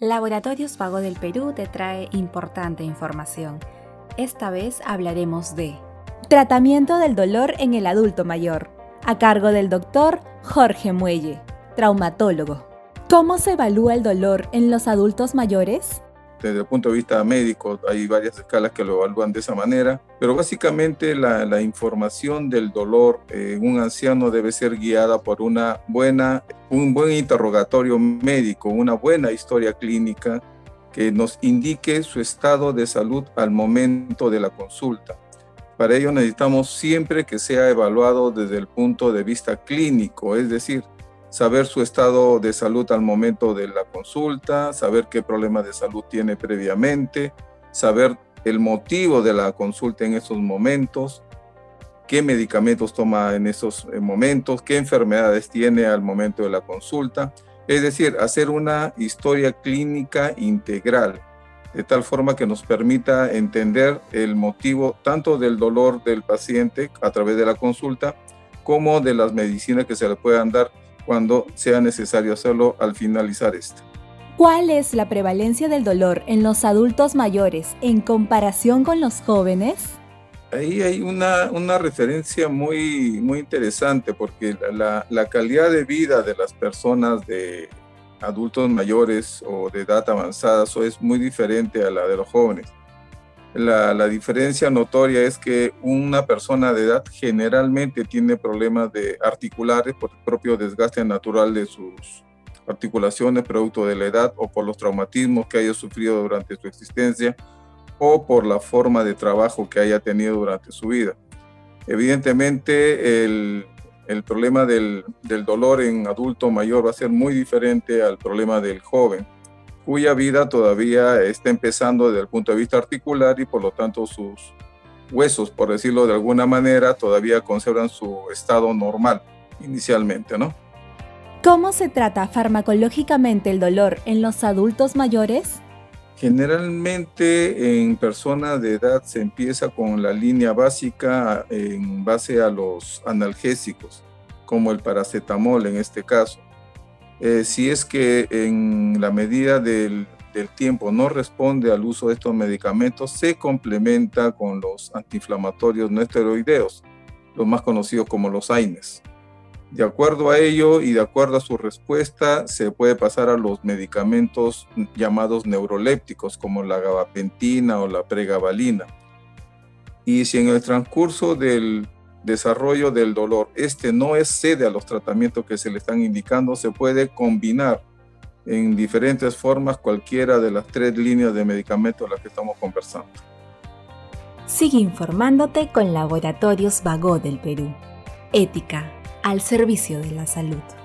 Laboratorios Vago del Perú te trae importante información. Esta vez hablaremos de Tratamiento del dolor en el adulto mayor, a cargo del doctor Jorge Muelle, traumatólogo. ¿Cómo se evalúa el dolor en los adultos mayores? Desde el punto de vista médico hay varias escalas que lo evalúan de esa manera, pero básicamente la, información del dolor en un anciano debe ser guiada por una buena, un buen interrogatorio médico, una buena historia clínica que nos indique su estado de salud al momento de la consulta. Para ello necesitamos siempre que sea evaluado desde el punto de vista clínico, es decir, saber su estado de salud al momento de la consulta, saber qué problema de salud tiene previamente, saber el motivo de la consulta en esos momentos, qué medicamentos toma en esos eh, momentos, qué enfermedades tiene al momento de la consulta. Es decir, hacer una historia clínica integral, de tal forma que nos permita entender el motivo tanto del dolor del paciente a través de la consulta, como de las medicinas que se le puedan dar cuando sea necesario hacerlo al finalizar esto. ¿Cuál es la prevalencia del dolor en los adultos mayores en comparación con los jóvenes? Ahí hay una, una referencia muy, muy interesante porque la, la calidad de vida de las personas de adultos mayores o de edad avanzada es muy diferente a la de los jóvenes. La, diferencia notoria es que una persona de edad generalmente tiene problemas de articulares por el propio desgaste natural de sus articulaciones producto de la edad o por los traumatismos que haya sufrido durante su existencia o por la forma de trabajo que haya tenido durante su vida. Evidentemente, el, problema del dolor en adulto mayor va a ser muy diferente al problema del joven cuya vida todavía está empezando desde el punto de vista articular y por lo tanto sus huesos, por decirlo de alguna manera, todavía conservan su estado normal inicialmente, ¿no? ¿Cómo se trata farmacológicamente el dolor en los adultos mayores? Generalmente en personas de edad se empieza con la línea básica en base a los analgésicos, como el paracetamol en este caso. Eh, si es que en la medida del, tiempo no responde al uso de estos medicamentos, se complementa con los antiinflamatorios no esteroideos, los más conocidos como los AINES. De acuerdo a ello y de acuerdo a su respuesta, se puede pasar a los medicamentos llamados neurolépticos, como la gabapentina o la pregabalina. Y si en el transcurso del, desarrollo del dolor, este no excede a los tratamientos que se le están indicando, se puede combinar en diferentes formas cualquiera de las tres líneas de medicamentos de las que estamos conversando. Sigue informándote con Laboratorios Vago del Perú. Ética al servicio de la salud.